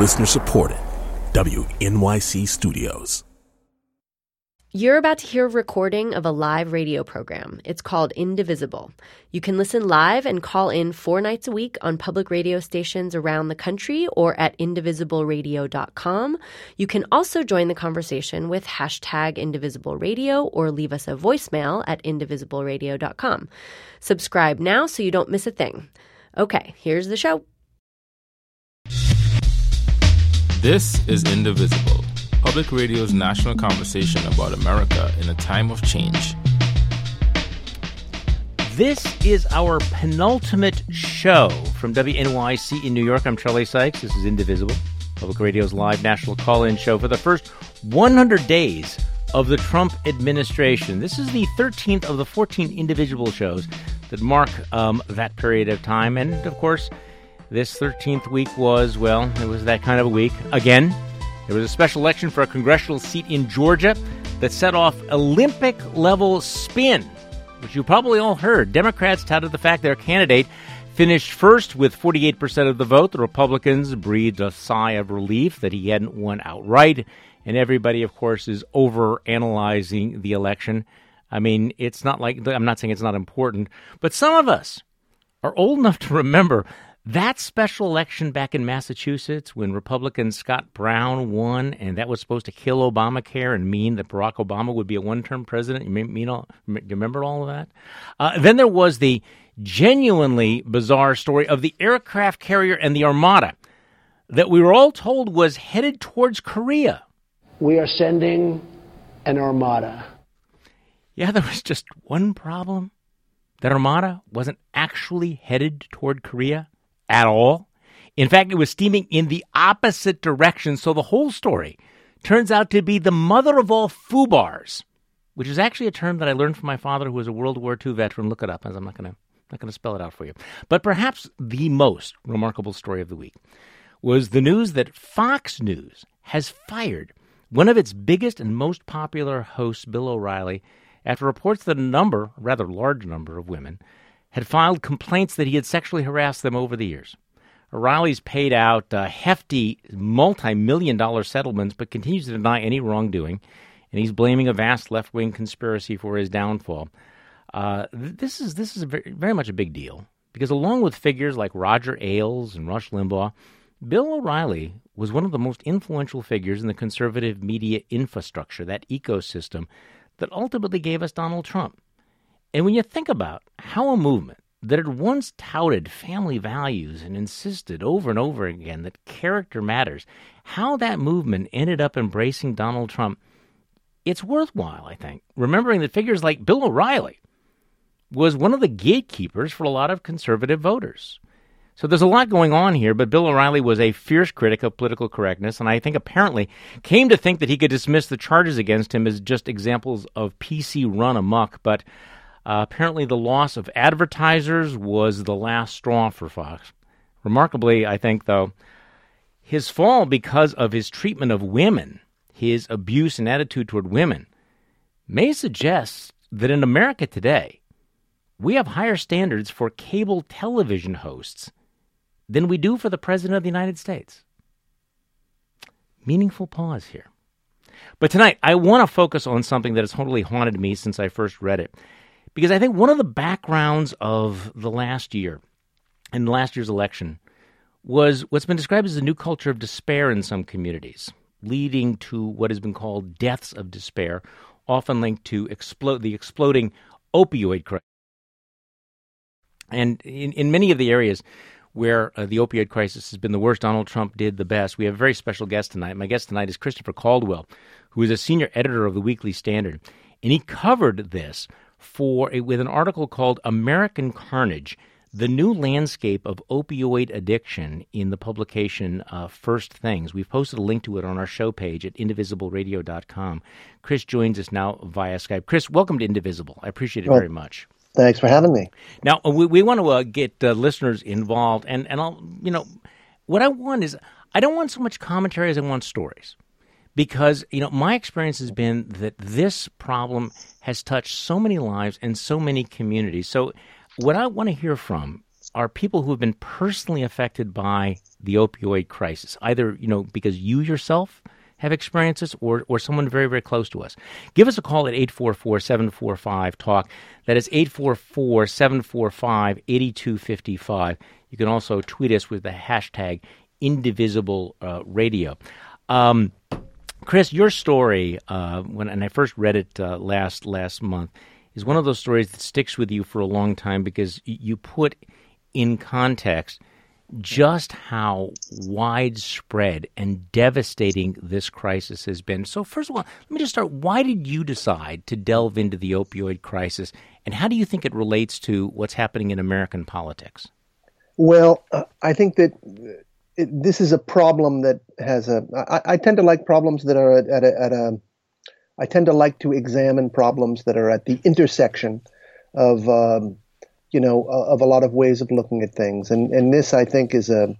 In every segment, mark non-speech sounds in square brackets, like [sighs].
Listener supported. WNYC Studios. You're about to hear a recording of a live radio program. It's called Indivisible. You can listen live and call in four nights a week on public radio stations around the country or at indivisibleradio.com. You can also join the conversation with hashtag indivisibleradio or leave us a voicemail at indivisibleradio.com. Subscribe now so you don't miss a thing. Okay, here's the show. This is Indivisible, public radio's national conversation about America in a time of change. This is our penultimate show from WNYC in New York. I'm Charlie Sykes. This is Indivisible, public radio's live national call in show for the first 100 days of the Trump administration. This is the 13th of the 14 individual shows that mark um, that period of time. And of course, this 13th week was, well, it was that kind of a week. Again, there was a special election for a congressional seat in Georgia that set off Olympic level spin, which you probably all heard. Democrats touted the fact their candidate finished first with 48% of the vote. The Republicans breathed a sigh of relief that he hadn't won outright. And everybody, of course, is over analyzing the election. I mean, it's not like, I'm not saying it's not important, but some of us are old enough to remember that special election back in Massachusetts when Republican Scott Brown won, and that was supposed to kill Obamacare and mean that Barack Obama would be a one term president. You, mean, all, you remember all of that? Uh, then there was the genuinely bizarre story of the aircraft carrier and the Armada that we were all told was headed towards Korea. We are sending an Armada. Yeah, there was just one problem. That Armada wasn't actually headed toward Korea at all. In fact, it was steaming in the opposite direction. So the whole story turns out to be the mother of all FUBARs, which is actually a term that I learned from my father, who was a World War II veteran. Look it up, as I'm not going to not going to spell it out for you. But perhaps the most remarkable story of the week was the news that Fox News has fired one of its biggest and most popular hosts, Bill O'Reilly, after reports that a number, rather large number of women, had filed complaints that he had sexually harassed them over the years. O'Reilly's paid out uh, hefty multi million dollar settlements, but continues to deny any wrongdoing, and he's blaming a vast left wing conspiracy for his downfall. Uh, this is this is very, very much a big deal because along with figures like Roger Ailes and Rush Limbaugh, Bill O'Reilly was one of the most influential figures in the conservative media infrastructure, that ecosystem that ultimately gave us Donald Trump. And when you think about how a movement that had once touted family values and insisted over and over again that character matters, how that movement ended up embracing Donald Trump, it's worthwhile, I think, remembering that figures like Bill O'Reilly was one of the gatekeepers for a lot of conservative voters. So there's a lot going on here, but Bill O'Reilly was a fierce critic of political correctness, and I think apparently came to think that he could dismiss the charges against him as just examples of PC run amok. But uh, apparently, the loss of advertisers was the last straw for Fox. Remarkably, I think, though, his fall because of his treatment of women, his abuse and attitude toward women, may suggest that in America today, we have higher standards for cable television hosts than we do for the President of the United States. Meaningful pause here. But tonight, I want to focus on something that has totally haunted me since I first read it. Because I think one of the backgrounds of the last year and last year's election was what's been described as a new culture of despair in some communities, leading to what has been called deaths of despair, often linked to explode, the exploding opioid crisis. And in, in many of the areas where uh, the opioid crisis has been the worst, Donald Trump did the best. We have a very special guest tonight. My guest tonight is Christopher Caldwell, who is a senior editor of the Weekly Standard. And he covered this for a, with an article called American Carnage the new landscape of opioid addiction in the publication uh, First Things. We've posted a link to it on our show page at indivisibleradio.com. Chris joins us now via Skype. Chris, welcome to Indivisible. I appreciate it well, very much. Thanks for having me. Now, we, we want to uh, get uh, listeners involved, and, and I'll, you know, what I want is I don't want so much commentary as I want stories because you know my experience has been that this problem has touched so many lives and so many communities. So what I want to hear from are people who have been personally affected by the opioid crisis, either you know because you yourself have experienced this or, or someone very, very close to us. Give us a call at 844 745 TALK. That is 844 745 8255. You can also tweet us with the hashtag Indivisible uh, Radio. Um, Chris, your story, uh, when and I first read it uh, last last month, is one of those stories that sticks with you for a long time because you put in context just how widespread and devastating this crisis has been. So, first of all, let me just start. Why did you decide to delve into the opioid crisis, and how do you think it relates to what's happening in American politics? Well, uh, I think that this is a problem that has a. I, I tend to like problems that are at, at, a, at a. I tend to like to examine problems that are at the intersection of. Um, you know, of a lot of ways of looking at things. And and this, I think, is a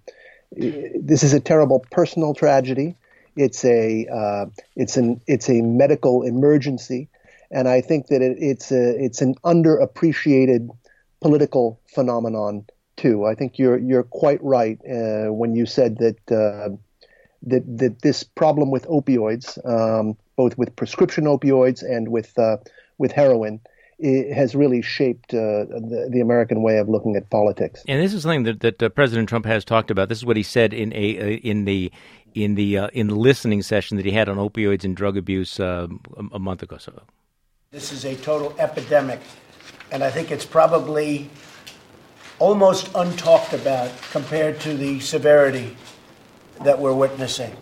this is a terrible personal tragedy. It's a uh, it's an it's a medical emergency, and I think that it, it's a it's an underappreciated political phenomenon too. I think you're you're quite right uh, when you said that uh, that that this problem with opioids, um, both with prescription opioids and with uh, with heroin, has really shaped uh, the, the, American way of looking at politics. And this is something that, that uh, President Trump has talked about. This is what he said in a uh, in the in the uh, in the listening session that he had on opioids and drug abuse uh, a, a month ago. So, this is a total epidemic, and I think it's probably almost untalked about compared to the severity that we're witnessing.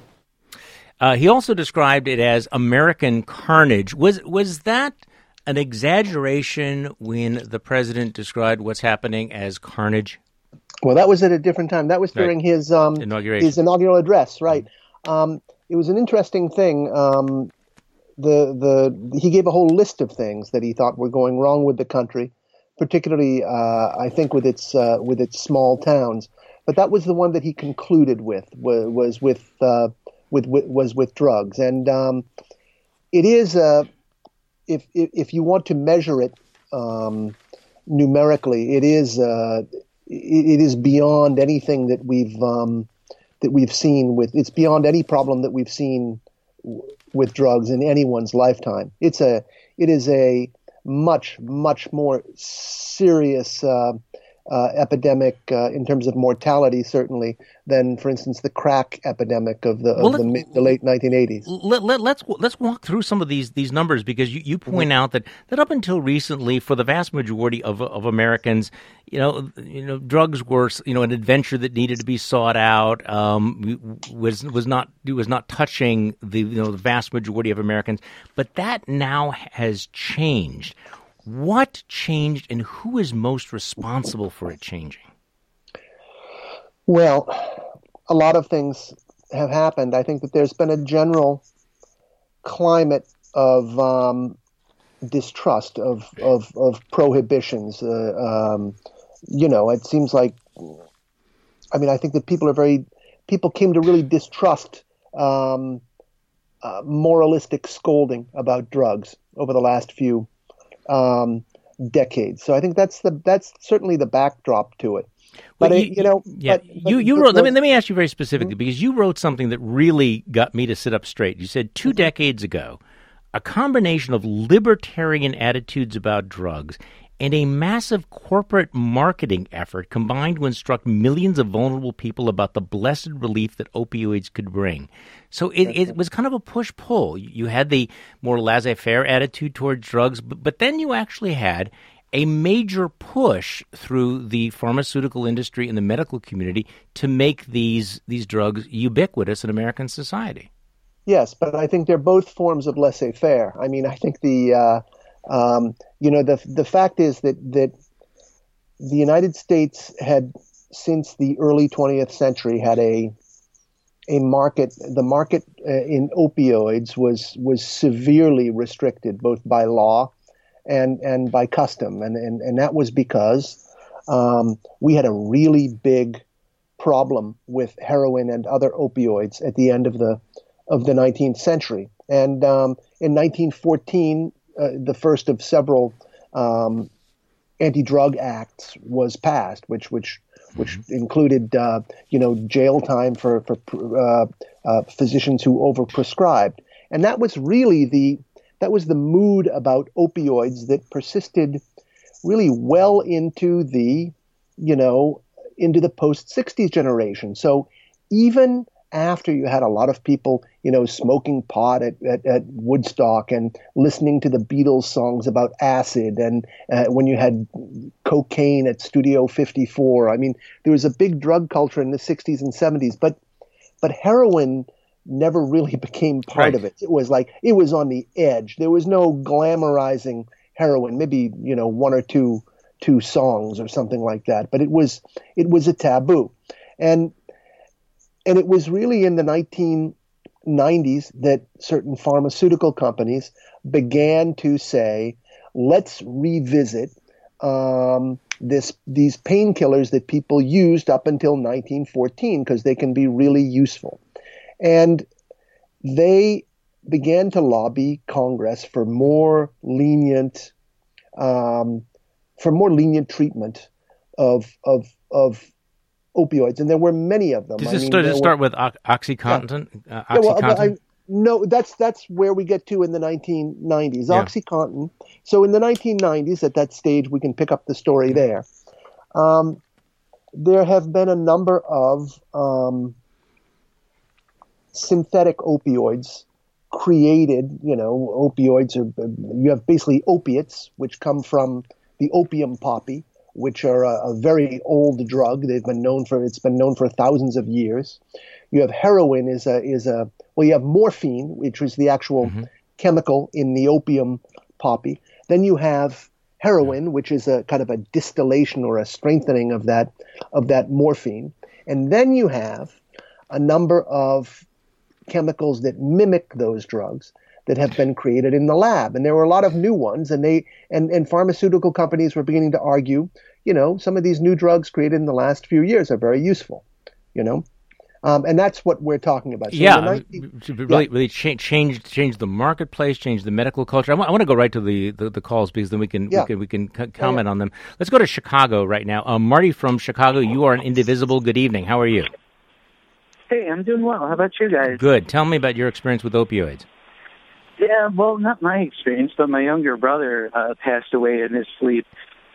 Uh, he also described it as American carnage. Was was that an exaggeration when the president described what's happening as carnage? Well, that was at a different time. That was during right. his um, inauguration. his inaugural address, right? Um, it was an interesting thing. Um, the the he gave a whole list of things that he thought were going wrong with the country, particularly uh, I think with its uh, with its small towns. But that was the one that he concluded with was, was with, uh, with, with was with drugs, and um, it is a if, if, if you want to measure it um, numerically, it is uh, it, it is beyond anything that we've um, that we've seen with. It's beyond any problem that we've seen w- with drugs in anyone's lifetime. It's a it is a much much more serious uh, uh, epidemic uh, in terms of mortality, certainly, than, for instance, the crack epidemic of the, well, of the, mid, the, late 1980s. Let, let, let's let's walk through some of these these numbers because you, you point mm-hmm. out that, that up until recently, for the vast majority of of Americans, you know, you know, drugs were you know an adventure that needed to be sought out. Um, was was not was not touching the you know the vast majority of Americans, but that now has changed. What changed and who is most responsible for it changing? Well, a lot of things have happened. I think that there's been a general climate of um, distrust of of, of prohibitions. Uh, um, you know, it seems like. I mean, I think that people are very people came to really distrust um, uh, moralistic scolding about drugs over the last few um, decades. So I think that's the that's certainly the backdrop to it. But well, you, it, you, know, yeah, but, but, you you wrote. let me let me ask you very specifically mm-hmm. because you wrote something that really got me to sit up straight. You said 2 mm-hmm. decades ago, a combination of libertarian attitudes about drugs and a massive corporate marketing effort combined to instruct millions of vulnerable people about the blessed relief that opioids could bring. So it, it was kind of a push pull. You had the more laissez faire attitude towards drugs, but, but then you actually had a major push through the pharmaceutical industry and the medical community to make these these drugs ubiquitous in American society. Yes, but I think they're both forms of laissez faire. I mean, I think the uh, um, you know, the the fact is that that the United States had since the early 20th century had a a market. The market uh, in opioids was was severely restricted both by law and and by custom, and and, and that was because um, we had a really big problem with heroin and other opioids at the end of the of the 19th century. And um, in 1914, uh, the first of several um, anti-drug acts was passed, which which which mm-hmm. included uh, you know jail time for for uh, uh, physicians who overprescribed, and that was really the that was the mood about opioids that persisted really well into the you know into the post 60s generation. So even after you had a lot of people, you know, smoking pot at, at, at Woodstock and listening to the Beatles songs about acid, and uh, when you had cocaine at Studio 54. I mean, there was a big drug culture in the 60s and 70s, but but heroin never really [laughs] became part right. of it. It was like it was on the edge. There was no glamorizing heroin. Maybe you know one or two two songs or something like that, but it was it was a taboo, and and it was really in the 1990s that certain pharmaceutical companies began to say, let's revisit um, this these painkillers that people used up until 1914 because they can be really useful. And they began to lobby Congress for more lenient um, for more lenient treatment of of of opioids, and there were many of them. Does this start, start with OxyContin? Yeah. Uh, OxyContin? Yeah, well, I, no, that's that's where we get to in the 1990s. Yeah. OxyContin. So in the 1990s, at that stage, we can pick up the story there. Um, there have been a number of um, synthetic opioids created. You know, opioids are you have basically opiates, which come from the opium poppy, which are a, a, very old drug. They've been known for it's been known for thousands of years. You have heroin is a is a well you have morphine, which is the actual mm-hmm. chemical in the opium poppy. Then you have heroin, which is a kind of a distillation or a strengthening of that of that morphine. And then you have a number of chemicals that mimic those drugs that have been created in the lab. And there were a lot of new ones, and they and, and pharmaceutical companies were beginning to argue, you know, some of these new drugs created in the last few years are very useful, you know. Um, and that's what we're talking about. So yeah, 19, really, yeah. really change, change, change the marketplace, change the medical culture. I want, want to go right to the, the, the, calls because then we can yeah. we can, we can c- comment yeah, on them. Let's go to Chicago right now. Um, Marty from Chicago, you are an indivisible. Good evening. How are you? Hey, I'm doing well. How about you guys? Good. Tell me about your experience with opioids. Yeah, well, not my experience, but my younger brother uh, passed away in his sleep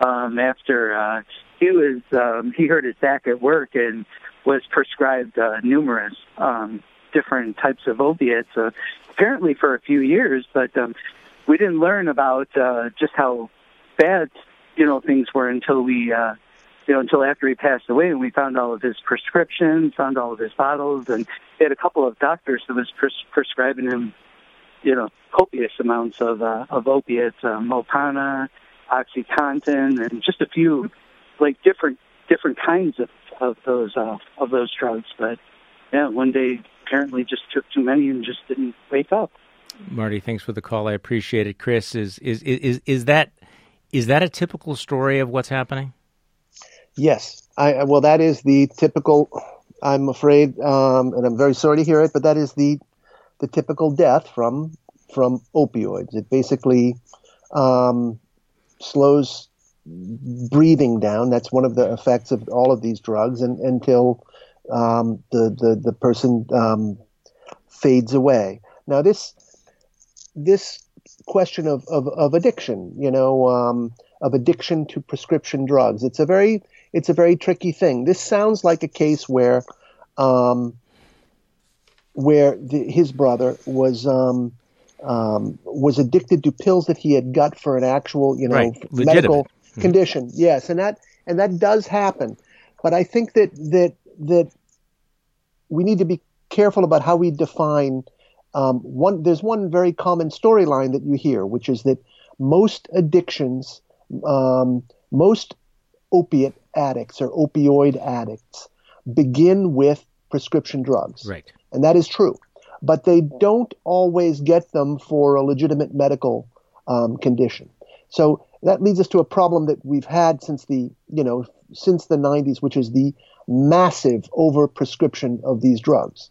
um, after uh, he was um, he his back at work and was prescribed uh, numerous um, different types of opiates, uh, apparently for a few years. But um, we didn't learn about uh, just how bad you know things were until we uh, you know until after he passed away, and we found all of his prescriptions, found all of his bottles, and he had a couple of doctors that was pres- prescribing him you know, copious amounts of uh, of opiates, uh, Motana, OxyContin, and just a few like different different kinds of of those uh, of those drugs. But yeah, one day apparently just took too many and just didn't wake up. Marty, thanks for the call. I appreciate it. Chris, is is is is that is that a typical story of what's happening? Yes. I well, that is the typical. I'm afraid, um, and I'm very sorry to hear it, but that is the the typical death from from opioids. It basically um, slows breathing down. That's one of the effects of all of these drugs, and until um, the, the the person um, fades away. Now this this question of, of, of addiction, you know, um, of addiction to prescription drugs. It's a very it's a very tricky thing. This sounds like a case where um, where the, his brother was um, was addicted to pills that he had got for an actual, you know, right. medical mm-hmm. condition. Yes, and that and that does happen. But I think that that that we need to be careful about how we define um, one. There's one very common storyline that you hear, which is that most addictions, um, most opiate addicts or opioid addicts begin with prescription drugs. Right. And that is true. But they don't always get them for a legitimate medical um, condition. So that leads us to a problem that we've had since the, you know, since the 90s, which is the massive overprescription of these drugs.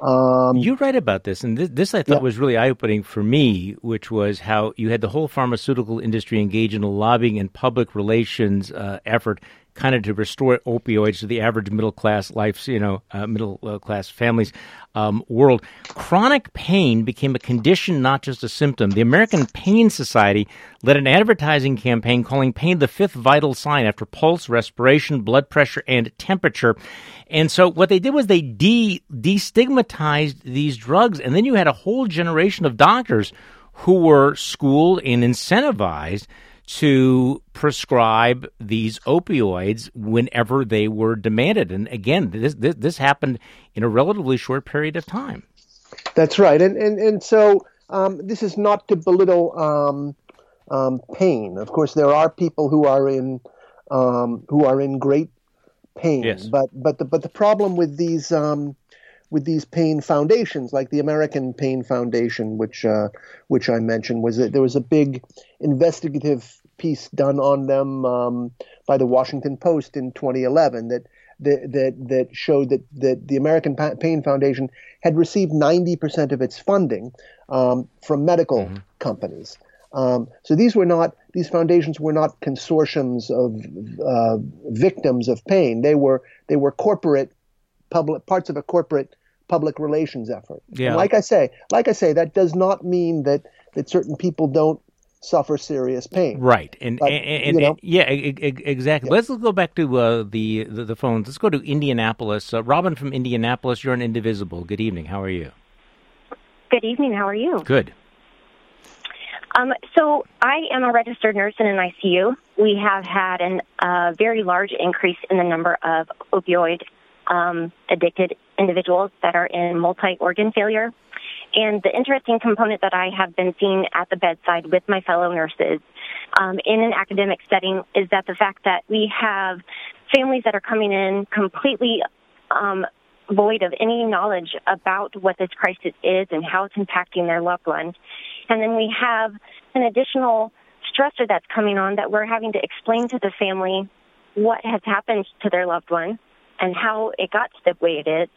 Um, you write about this, and this, this I thought yeah. was really eye opening for me, which was how you had the whole pharmaceutical industry engage in a lobbying and public relations uh, effort kind of to restore opioids to the average middle class life, you know, uh, middle uh, class families um, world. Chronic pain became a condition, not just a symptom. The American Pain Society led an advertising campaign calling pain the fifth vital sign after pulse, respiration, blood pressure, and temperature. And so what they did was they de- destigmatized these drugs, and then you had a whole generation of doctors who were schooled and incentivized to prescribe these opioids whenever they were demanded. And again, this, this, this happened in a relatively short period of time. That's right. And, and, and so um, this is not to belittle um, um, pain. Of course, there are people who are in um, who are in great pain. Yes. But but the but the problem with these um, with these pain foundations, like the American Pain Foundation, which uh, which I mentioned, was that there was a big investigative piece done on them um, by the Washington Post in 2011 that that that, that showed that, that the American Pain Foundation had received 90% of its funding um, from medical mm-hmm. companies. Um, so these were not these foundations were not consortiums of uh, victims of pain. They were they were corporate public parts of a corporate public relations effort. Yeah. And like I say, like I say, that does not mean that that certain people don't suffer serious pain. Right, and but, and, and, and, yeah, exactly. Yeah. Let's go back to uh, the, the, the phones. Let's go to Indianapolis. Uh, Robin from Indianapolis, you're an Indivisible. Good evening. How are you? Good evening. How are you? Good. Um, so I am a registered nurse in an ICU. We have had a uh, very large increase in the number of opioid um, addicted individuals that are in multi-organ failure. And the interesting component that I have been seeing at the bedside with my fellow nurses um, in an academic setting is that the fact that we have families that are coming in completely um, void of any knowledge about what this crisis is and how it's impacting their loved one. And then we have an additional stressor that's coming on that we're having to explain to the family what has happened to their loved one and how it got to the way it is.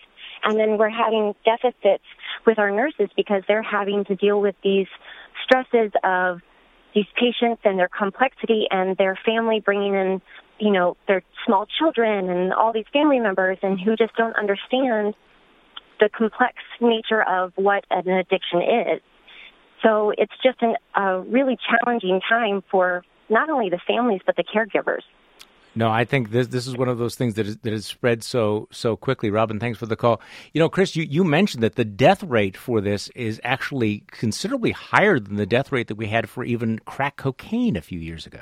And then we're having deficits with our nurses because they're having to deal with these stresses of these patients and their complexity and their family bringing in, you know, their small children and all these family members and who just don't understand the complex nature of what an addiction is. So it's just an, a really challenging time for not only the families but the caregivers. No, I think this this is one of those things that is, that has spread so so quickly. Robin, thanks for the call. You know, Chris, you, you mentioned that the death rate for this is actually considerably higher than the death rate that we had for even crack cocaine a few years ago.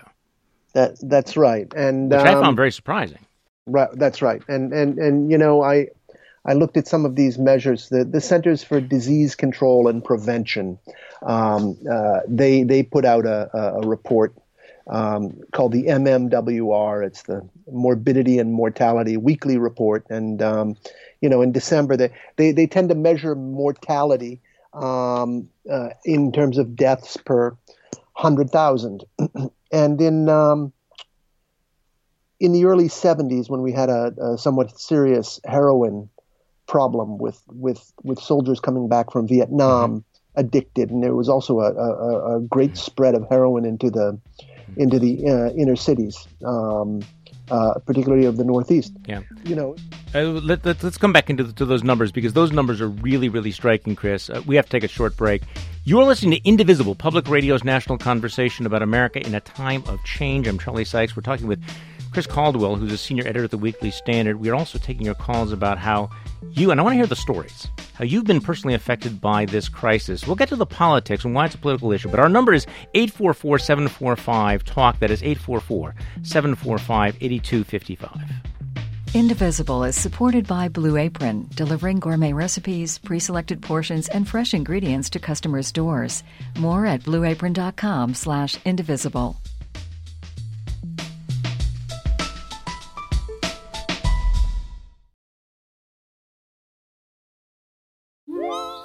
That that's right, and which um, I found very surprising. Right, that's right, and and and you know, I I looked at some of these measures. The the Centers for Disease Control and Prevention, um, uh, they they put out a, a report um, called the MMWR. It's the Morbidity and Mortality Weekly Report, and um, you know, in December they they, they tend to measure mortality um, uh, in terms of deaths per hundred thousand, [clears throat] and in um, in the early 70s when we had a, a, somewhat serious heroin problem with with with soldiers coming back from Vietnam. Mm-hmm. Addicted, and there was also a, a, a great spread of heroin into the into the uh, inner cities, um, uh, particularly of the Northeast. Yeah, you know. Uh, let, us let, come back into the, to those numbers because those numbers are really, really striking, Chris. Uh, we have to take a short break. You're listening to Indivisible, Public Radio's national conversation about America in a time of change. I'm Charlie Sykes. We're talking with Chris Caldwell, who's a senior editor at the Weekly Standard. We're also taking your calls about how you, and I want to hear the stories, how you've been personally affected by this crisis. We'll get to the politics and why it's a political issue, but our number is 844 745 TALK. That is 844 745 8255. Indivisible is supported by Blue Apron, delivering gourmet recipes, pre selected portions, and fresh ingredients to customers' doors. More at blueapron.com slash indivisible.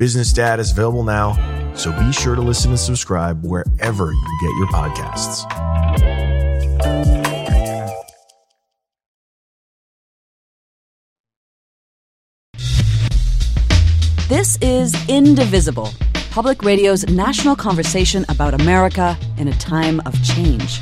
Business Dad is available now, so be sure to listen and subscribe wherever you get your podcasts. This is Indivisible, public radio's national conversation about America in a time of change.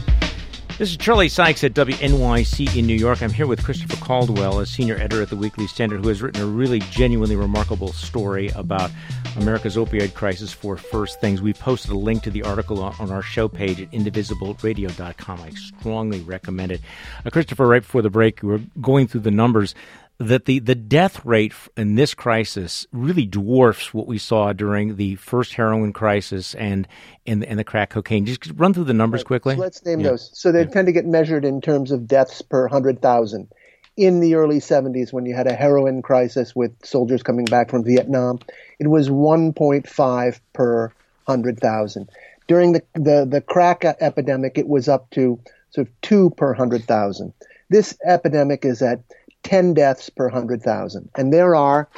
This is Charlie Sykes at WNYC in New York. I'm here with Christopher Caldwell, a senior editor at the Weekly Standard, who has written a really genuinely remarkable story about America's opioid crisis for First Things. We posted a link to the article on our show page at indivisibleradio.com. I strongly recommend it. Uh, Christopher, right before the break, we were going through the numbers that the, the death rate in this crisis really dwarfs what we saw during the first heroin crisis and and, and the crack cocaine. Just run through the numbers right. quickly. So let's name yeah. those. So they yeah. tend to get measured in terms of deaths per 100,000. In the early 70s, when you had a heroin crisis with soldiers coming back from Vietnam, it was 1.5 per 100,000. During the, the, the crack epidemic, it was up to sort of 2 per 100,000. This epidemic is at 10 deaths per 100,000. And there are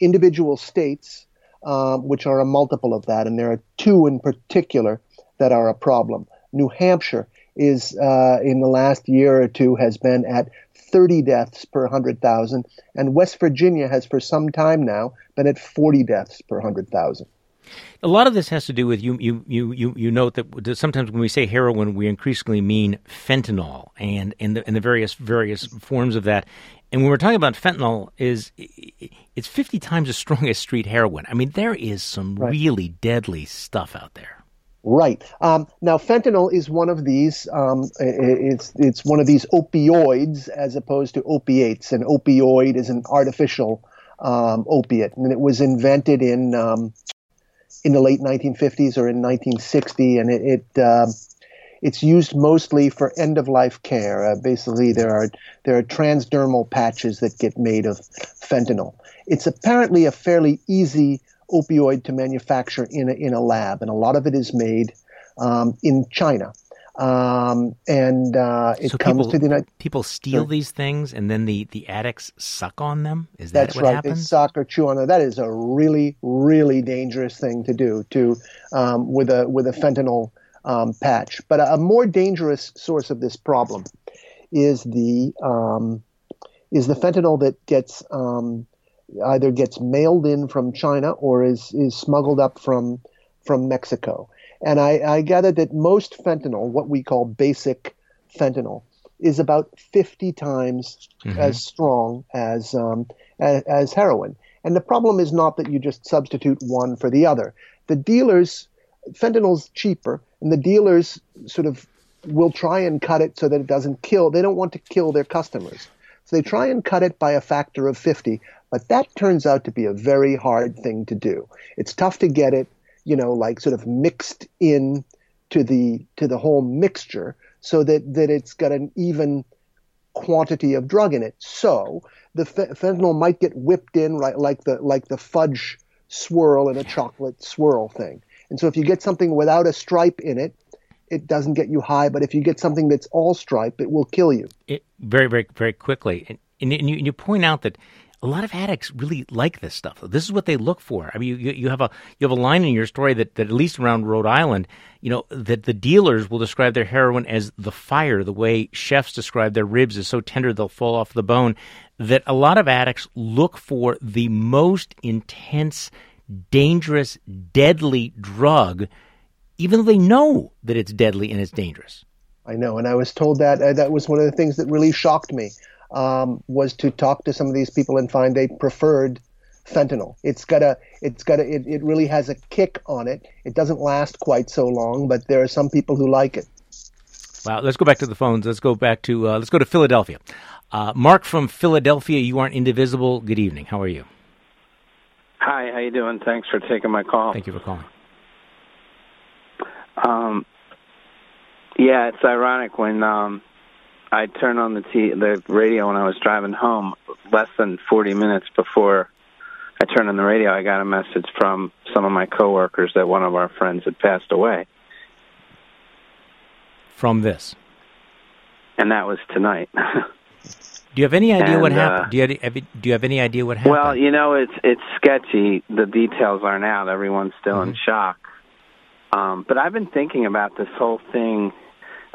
individual states um, which are a multiple of that, and there are two in particular that are a problem. New Hampshire is, uh, in the last year or two, has been at 30 deaths per 100,000, and West Virginia has for some time now been at 40 deaths per 100,000. A lot of this has to do with you. You you you, you note that sometimes when we say heroin, we increasingly mean fentanyl and and the, and the various various forms of that. And when we're talking about fentanyl, is it's 50 times as strong as street heroin. I mean, there is some right. really deadly stuff out there. Right. Um, now, fentanyl is one of these. Um, it's it's one of these opioids as opposed to opiates. An opioid is an artificial um, opiate, and it was invented in um, in the late 1950s or in 1960, and it, it um, it's used mostly for end of life care. Uh, basically, there are there are transdermal patches that get made of fentanyl. It's apparently a fairly easy opioid to manufacture in a, in a lab, and a lot of it is made um, in China. Um, and uh, it so comes people, to the United people steal these things, and then the, the addicts suck on them. Is that That's what right. happens? They suck or chew on them. That is a really, really dangerous thing to do to um, with a with a fentanyl um, patch. But a, a, more dangerous source of this problem is the um, is the fentanyl that gets um, either gets mailed in from China or is is smuggled up from from Mexico. And I, I gather that most fentanyl, what we call basic fentanyl, is about 50 times mm-hmm. as strong as, um, as, as heroin. And the problem is not that you just substitute one for the other. The dealers, fentanyl's cheaper, and the dealers sort of will try and cut it so that it doesn't kill. They don't want to kill their customers. So they try and cut it by a factor of 50, but that turns out to be a very hard thing to do. It's tough to get it, you know, like sort of mixed in to the to the whole mixture so that that it's got an even quantity of drug in it. So the fentanyl might get whipped in right like the like the fudge swirl in a chocolate swirl thing. And so if you get something without a stripe in it, it doesn't get you high. But if you get something that's all stripe, it will kill you. It, very, very, very quickly. And, and, you, and you point out that a lot of addicts really like this stuff. This is what they look for. I mean, you, you have a you have a line in your story that, that at least around Rhode Island, you know, that the dealers will describe their heroin as the fire, the way chefs describe their ribs as so tender they'll fall off the bone. That a lot of addicts look for the most intense dangerous, deadly drug, even though they know that it's deadly and it's dangerous. I know, and I was told that uh, that was one of the things that really shocked me um, was to talk to some of these people and find they preferred fentanyl. It's got a, it's got a, it, it really has a kick on it. It doesn't last quite so long, but there are some people who like it. Wow, let's go back to the phones. Let's go back to uh, let's go to Philadelphia. Uh, Mark from Philadelphia, you aren't indivisible. Good evening. How are you? Hi, how you doing? Thanks for taking my call. Thank you for calling. Um, yeah, it's ironic when um, I turned on the t- the radio when I was driving home. Less than forty minutes before I turned on the radio, I got a message from some of my coworkers that one of our friends had passed away. From this, and that was tonight. [laughs] Do you have any idea and, what happened? Uh, do you have, do you have any idea what happened? Well, you know, it's it's sketchy. The details aren't out. Everyone's still mm-hmm. in shock. Um, but I've been thinking about this whole thing.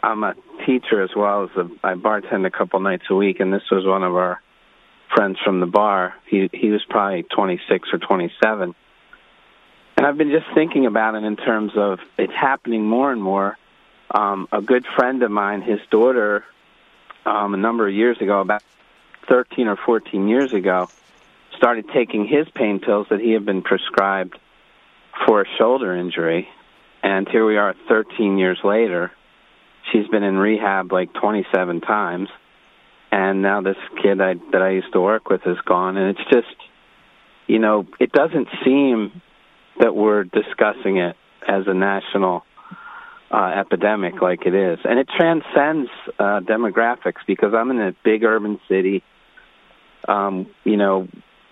I'm a teacher as well as a, I bartend a couple nights a week, and this was one of our friends from the bar. He he was probably 26 or 27, and I've been just thinking about it in terms of it's happening more and more. Um, a good friend of mine, his daughter, um, a number of years ago, about 13 or 14 years ago, started taking his pain pills that he had been prescribed for a shoulder injury and here we are 13 years later. She's been in rehab like 27 times. And now this kid I, that I used to work with is gone. And it's just, you know, it doesn't seem that we're discussing it as a national uh, epidemic like it is. And it transcends uh, demographics because I'm in a big urban city. Um, you know,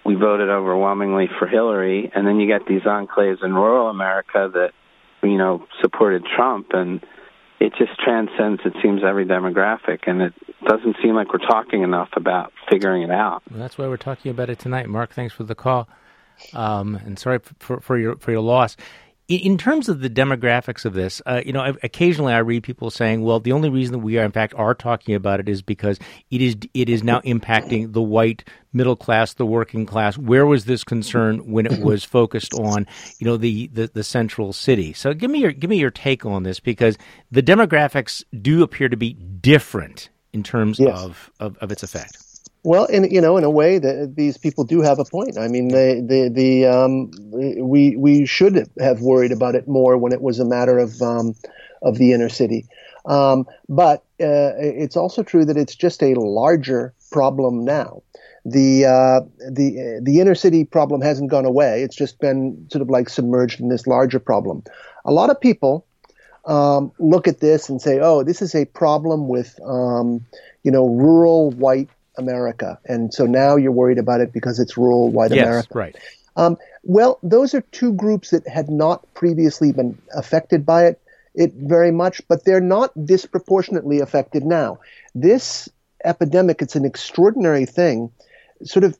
we voted overwhelmingly for Hillary, and then you get these enclaves in rural America that you know, supported Trump, and it just transcends, it seems, every demographic, and it doesn't seem like we're talking enough about figuring it out. Well, that's why we're talking about it tonight. Mark, thanks for the call, um, and sorry for, for your for your loss in terms of the demographics of this, uh, you know, occasionally I read people saying, "Well, the only reason that we are, in fact, are talking about it is because it is it is now impacting the white middle class, the working class. Where was this concern when it was focused on, you know, the, the the central city? So, give me your give me your take on this because the demographics do appear to be different in terms yes. of, of, of its effect. Well, in you know, in a way, that these people do have a point. I mean, the the um, we we should have worried about it more when it was a matter of um, of the inner city. Um, but uh, it's also true that it's just a larger problem now. The uh, the the inner city problem hasn't gone away. It's just been sort of like submerged in this larger problem. A lot of people um, look at this and say, "Oh, this is a problem with um, you know rural white America, and so now you're worried about it because it's rural white America. yes, America. right? Um, well, those are two groups that had not previously been affected by it, it very much, but they're not disproportionately affected now. This epidemic, it's an extraordinary thing, sort of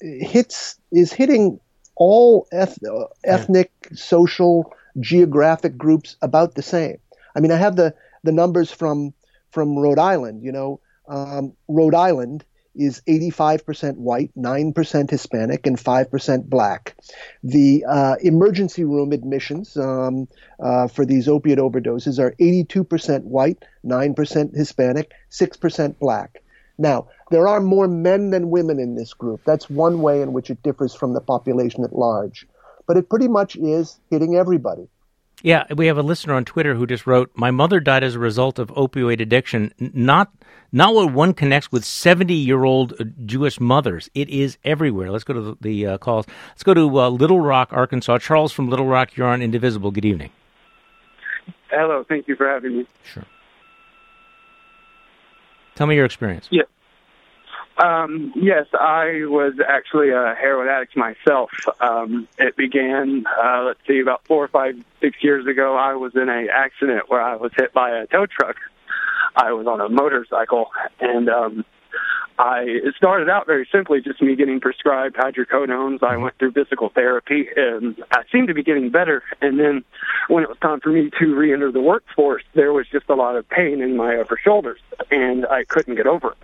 hits is hitting all eth- ethnic, social, geographic groups about the same. I mean, I have the the numbers from from Rhode Island. You know, um, Rhode Island is 85% white, 9% Hispanic, and 5% black. The uh, emergency room admissions um, uh, for these opiate overdoses are 82% white, 9% Hispanic, 6% black. Now, there are more men than women in this group. That's one way in which it differs from the population at large. But it pretty much is hitting everybody. Yeah, we have a listener on Twitter who just wrote, "My mother died as a result of opioid addiction. Not not what one connects with seventy-year-old uh, Jewish mothers. It is everywhere." Let's go to the, the uh, calls. Let's go to uh, Little Rock, Arkansas. Charles from Little Rock, you're on Indivisible. Good evening. Hello, thank you for having me. Sure. Tell me your experience. Yeah. Um, yes, I was actually a heroin addict myself. Um, it began, uh, let's see, about four or five, six years ago. I was in a accident where I was hit by a tow truck. I was on a motorcycle, and um, I it started out very simply, just me getting prescribed hydrocodones. I went through physical therapy, and I seemed to be getting better. And then, when it was time for me to re-enter the workforce, there was just a lot of pain in my upper shoulders, and I couldn't get over it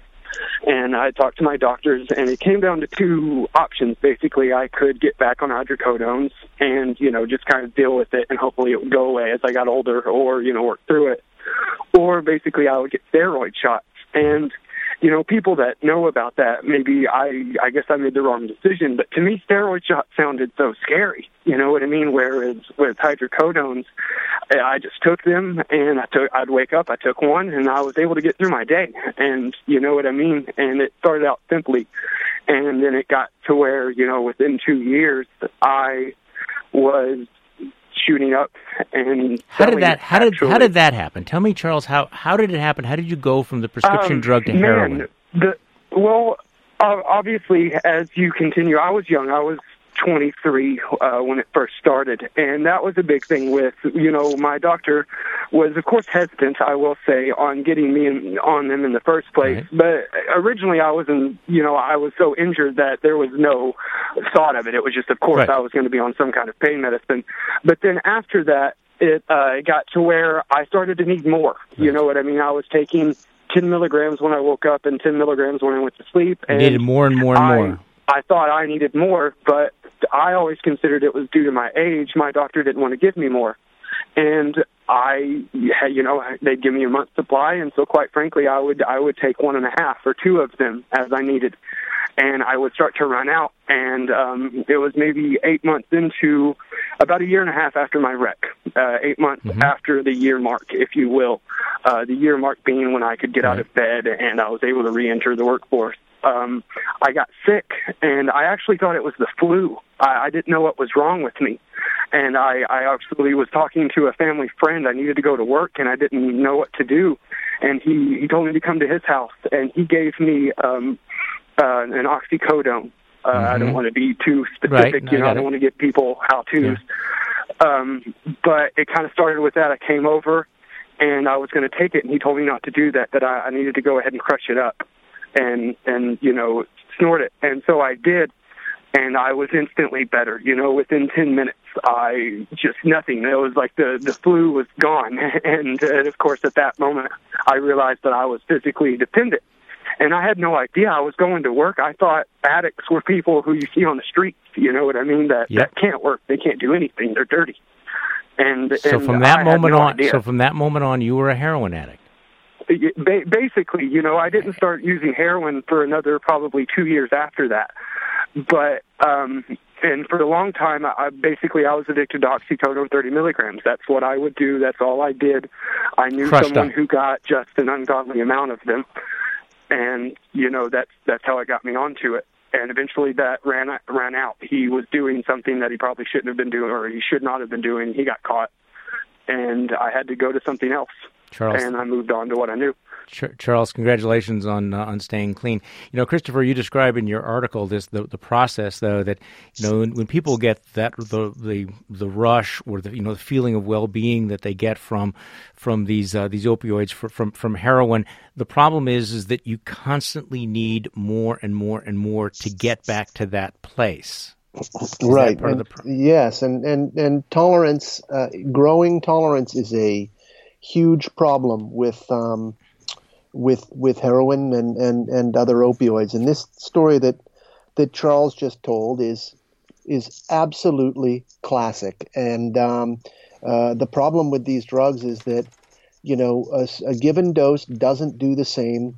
and I talked to my doctors, and it came down to two options. Basically, I could get back on hydrocodones and you know just kind of deal with it, and hopefully it would go away as I got older, or you know work through it, or basically I would get steroid shots. And you know, people that know about that, maybe I, I guess I made the wrong decision, but to me, steroid shots sounded so scary. You know what I mean? Whereas with hydrocodones, I just took them and I took, I'd wake up, I took one and I was able to get through my day. And you know what I mean? And it started out simply. And then it got to where, you know, within two years, I was shooting up [laughs] and how did that how did how did that happen? Tell me charles how how did it happen? How did you go from the prescription um, drug to man, heroin? the well uh, obviously as you continue i was young. I was 23 uh, when it first started, and that was a big thing. With you know, my doctor was of course hesitant, I will say, on getting me in, on them in the first place. Right. But originally, I wasn't. You know, I was so injured that there was no thought of it. It was just, of course, right. I was going to be on some kind of pain medicine. But then after that, it uh, got to where I started to need more. Right. You know what I mean? I was taking 10 milligrams when I woke up and 10 milligrams when I went to sleep. And you needed more and more and I, more. I thought I needed more, but I always considered it was due to my age. My doctor didn't want to give me more. And I, you know, they'd give me a month supply, and so quite frankly, I would I would take one and a half or two of them as I needed, and I would start to run out. And um, it was maybe eight months into about a year and a half after my wreck, uh, eight months mm-hmm. after the year mark, if you will. Uh, the year mark being when I could get right. out of bed and I was able to re-enter the workforce. Um, I got sick, and I actually thought it was the flu. I, I didn't know what was wrong with me, and I, I actually was talking to a family friend. I needed to go to work, and I didn't know what to do. And he he told me to come to his house, and he gave me um, uh, an oxycodone. Uh, mm-hmm. I don't want to be too specific, right. you know. I, I don't want to give people how to's. Yeah. Um, but it kind of started with that. I came over, and I was going to take it, and he told me not to do that. That I, I needed to go ahead and crush it up, and and you know snort it. And so I did, and I was instantly better. You know, within ten minutes, I just nothing. It was like the the flu was gone, [laughs] and, and of course at that moment I realized that I was physically dependent and I had no idea I was going to work. I thought addicts were people who you see on the streets. You know what I mean? That yep. that can't work. They can't do anything. They're dirty. And so and from that moment no on, idea. so from that moment on, you were a heroin addict. Ba- basically, you know, I didn't start using heroin for another probably two years after that. But um and for a long time, I, basically I was addicted to oxycodone 30 milligrams. That's what I would do. That's all I did. I knew Crushed someone up. who got just an ungodly amount of them, and you know that's that's how I got me onto it. And eventually that ran ran out. He was doing something that he probably shouldn't have been doing, or he should not have been doing. He got caught, and I had to go to something else. Charles. And I moved on to what I knew. Charles, congratulations on uh, on staying clean. You know, Christopher, you describe in your article this the, the process though that you know when, when people get that the the the rush or the you know the feeling of well being that they get from from these uh, these opioids for, from from heroin. The problem is is that you constantly need more and more and more to get back to that place. Is right. That and, yes, and and and tolerance, uh, growing tolerance is a huge problem with. Um, with with heroin and, and, and other opioids. And this story that that Charles just told is is absolutely classic. And um, uh, the problem with these drugs is that you know a, a, given dose doesn't do the same.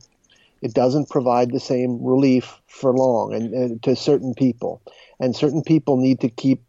It doesn't provide the same relief for long, and, and to certain people, and certain people need to keep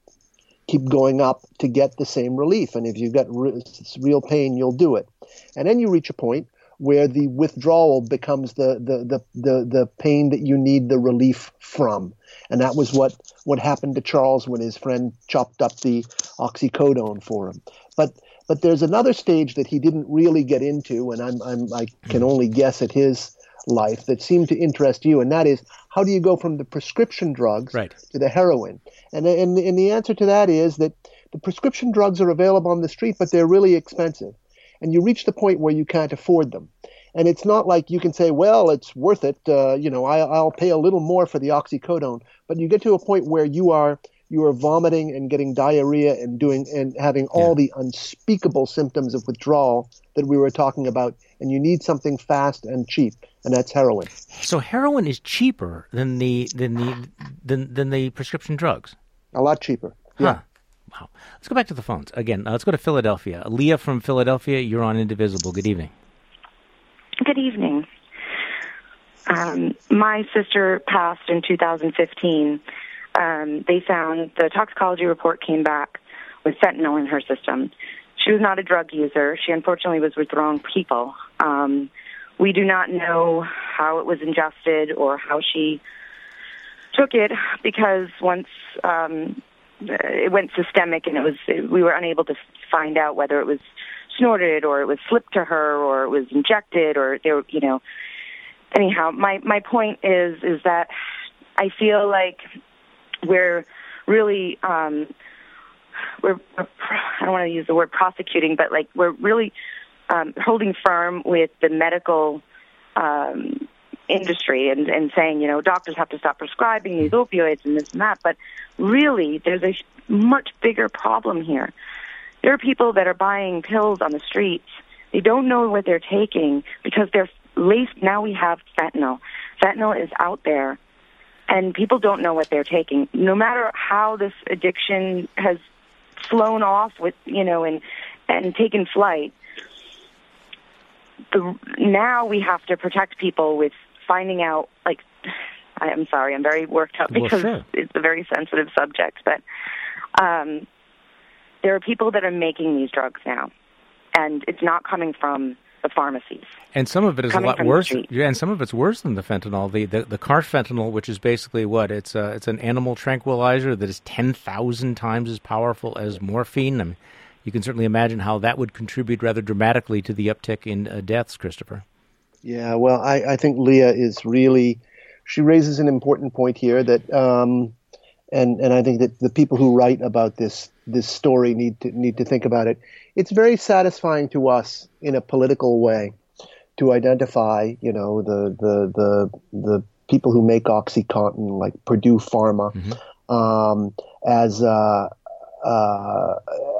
keep going up to get the same relief. And if you've got re- real pain, you'll do it. And then you reach a point where the withdrawal becomes the, the, the, the, the pain that you need the relief from. And that was what, what happened to Charles when his friend chopped up the oxycodone for him. But but there's another stage that he didn't really get into, and I'm, I'm I can only guess at his life that seemed to interest you, and that is how do you go from the prescription drugs right. to the heroin? And, and and the answer to that is that the prescription drugs are available on the street, but they're really expensive and you reach the point where you can't afford them. And it's not like you can say, well, it's worth it. Uh, you know, I, I'll pay a little more for the oxycodone. But you get to a point where you are you are vomiting and getting diarrhea and doing and having all Yeah. the unspeakable symptoms of withdrawal that we were talking about. And you need something fast and cheap, and that's heroin. So heroin is cheaper than the than the than than the prescription drugs. A lot cheaper. Huh. Wow. Let's go back to the phones again. Uh, let's go to Philadelphia. Leah from Philadelphia. You're on Indivisible. Good evening. Good evening. Um, my sister passed in 2015. Um, they found the toxicology report came back with fentanyl in her system. She was not a drug user. She unfortunately was with the wrong people. Um, we do not know how it was ingested or how she took it because once um, it went systemic and it was we were unable to find out whether it was snorted or it was slipped to her or it was injected or there you know. Anyhow my my point is is that i feel like we're really um, we're, I don't want to use the word prosecuting, but like we're really um, holding firm with the medical um, industry and, and saying, you know, doctors have to stop prescribing these opioids and this and that. But really, there's a much bigger problem here. There are people that are buying pills on the streets. They don't know what they're taking because they're laced. Now we have fentanyl. Fentanyl is out there, and people don't know what they're taking. No matter how this addiction has flown off with, you know, and and taken flight, the, now we have to protect people with finding out like [sighs] I am sorry, I'm very worked up because well, sure. it's a very sensitive subject, but um, there are people that are making these drugs now, and it's not coming from the pharmacies. And some of it is a lot worse. Yeah, and some of it's worse than the fentanyl. The the, the carfentanil, which is basically what it's a, it's an animal tranquilizer that is ten thousand times as powerful as morphine. I mean, you can certainly imagine how that would contribute rather dramatically to the uptick in uh, deaths, Christopher. Yeah, well, I, I think Leah is really she raises an important point here that, um, and and I think that the people who write about this this story need to need to think about it. It's very satisfying to us in a political way to identify, you know, the the the the people who make OxyContin, like Purdue Pharma, mm-hmm. um, as uh, uh,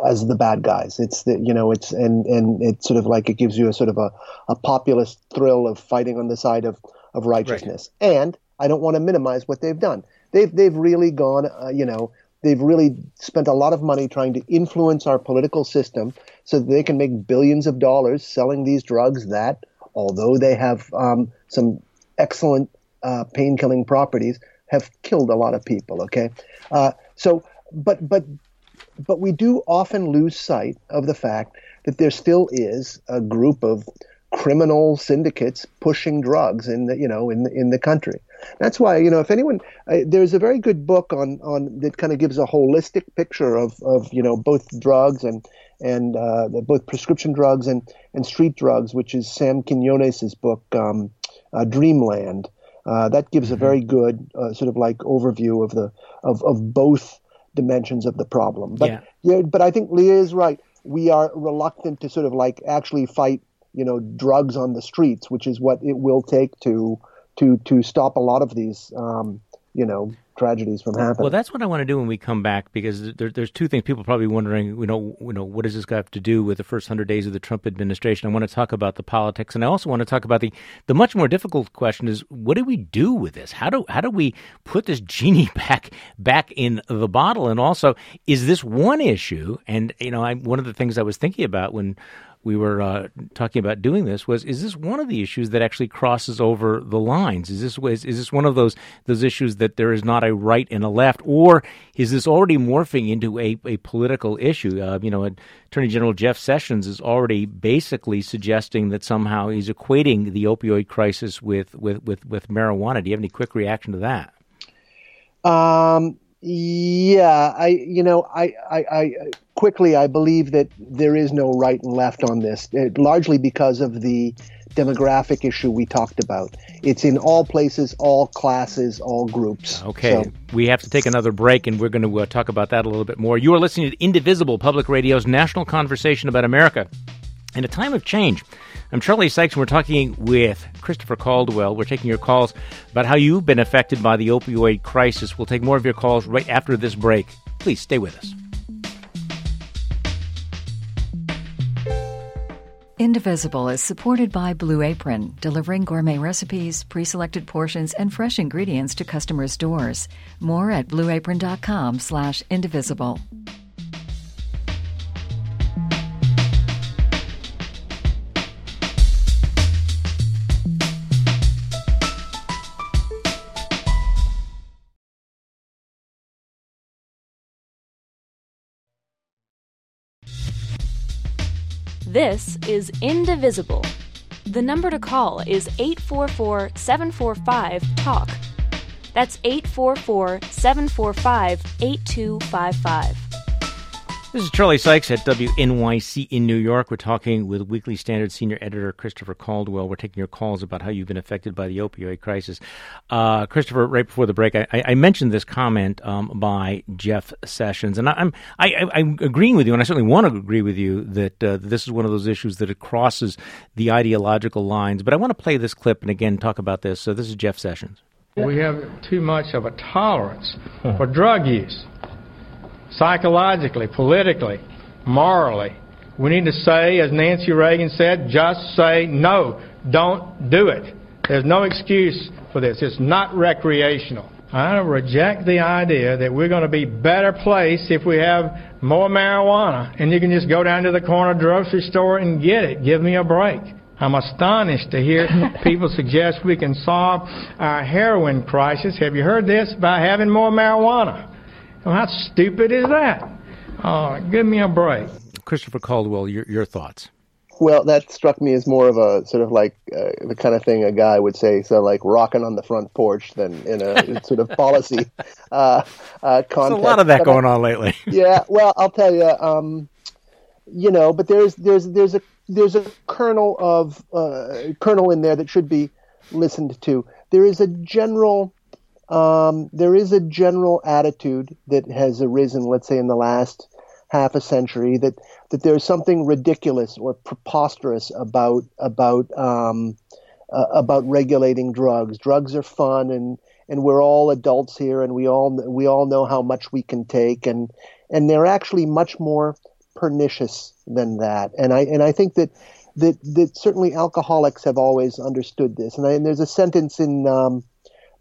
as the bad guys. It's the you know it's and and it's sort of like it gives you a sort of a, a populist thrill of fighting on the side of of righteousness. Right. And I don't want to minimize what they've done. They've they've really gone uh, you know they've really spent a lot of money trying to influence our political system so that they can make billions of dollars selling these drugs that although they have um, some excellent uh, pain killing properties have killed a lot of people. Okay, uh, so but but but we do often lose sight of the fact that there still is a group of criminal syndicates pushing drugs in the you know in the, in the country. That's why you know if anyone uh, there's a very good book on on that kind of gives a holistic picture of of you know both drugs and and uh, both prescription drugs and and street drugs, which is Sam Quinones's book um, uh, Dreamland. Uh, that gives mm-hmm. a very good uh, sort of like overview of the of of both dimensions of the problem. But yeah. yeah, but I think Leah is right. We are reluctant to sort of like actually fight, you know, drugs on the streets, which is what it will take to to to stop a lot of these, um, you know, tragedies from happening. Well, that's what I want to do when we come back because there, there's two things. People are probably wondering, you know, you know, what does this have to do with the first hundred days of the Trump administration? I want to talk about the politics, and I also want to talk about the the much more difficult question: is what do we do with this? How do how do we put this genie [laughs] back back in the bottle? And also, is this one issue? And you know, I, one of the things I was thinking about when we were uh, talking about doing this was is this one of the issues that actually crosses over the lines? Is this is, is this one of those those issues that there is not a right and a left? Or is this already morphing into a, a political issue? Uh, you know attorney general jeff sessions is already basically suggesting that somehow he's equating the opioid crisis with with with, with marijuana. Do you have any quick reaction to that? Um yeah, I you know I, I, I quickly I believe that there is no right and left on this, it, largely because of the demographic issue we talked about. It's in all places, all classes, all groups. Okay, so. we have to take another break, and we're going to uh, talk about that a little bit more. You are listening to Indivisible Public Radio's national conversation about America in a time of change. I'm Charlie Sykes, and we're talking with Christopher Caldwell. We're taking your calls about how you've been affected by the opioid crisis. We'll take more of your calls right after this break. Please stay with us. Indivisible is supported by Blue Apron, delivering gourmet recipes, pre selected portions, and fresh ingredients to customers' doors. More at blueapron.com slash indivisible. This is Indivisible. The number to call is 844 745 TALK. That's 844 745 8255. This is Charlie Sykes at WNYC in New York. We're talking with Weekly Standard senior editor Christopher Caldwell. We're taking your calls about how you've been affected by the opioid crisis. Uh, Christopher, right before the break, I, I mentioned this comment um, by Jeff Sessions, and I, I'm I, am agreeing with you, and I certainly want to agree with you that uh, this is one of those issues that it crosses the ideological lines. But I want to play this clip and again talk about this. So this is Jeff Sessions. We have too much of a tolerance for drug use psychologically, politically, morally. We need to say, as Nancy Reagan said, just say no. Don't do it. There's no excuse for this. It's not recreational. I reject the idea that we're going to be better placed if we have more marijuana and you can just go down to the corner grocery store and get it. Give me a break. I'm astonished to hear [laughs] people suggest we can solve our heroin crisis. Have you heard this? By having more marijuana. Well, how stupid is that? Oh, give me a break. Christopher Caldwell, your, your thoughts? Well, that struck me as more of a sort of like uh, the kind of thing a guy would say, so like rocking on the front porch than in a [laughs] sort of policy uh, uh, context. There's a lot of that but going I, on lately. [laughs] yeah, well, I'll tell you, um, you know, but there's there's there's a there's a kernel of uh, kernel in there that should be listened to. There is a general um, there is a general attitude that has arisen, let's say, in the last half a century, that that there's something ridiculous or preposterous about about um, uh, about regulating drugs. Drugs are fun, and and we're all adults here, and we all we all know how much we can take, and and they're actually much more pernicious than that. And I and I think that that that certainly alcoholics have always understood this. And, I, and there's a sentence in um,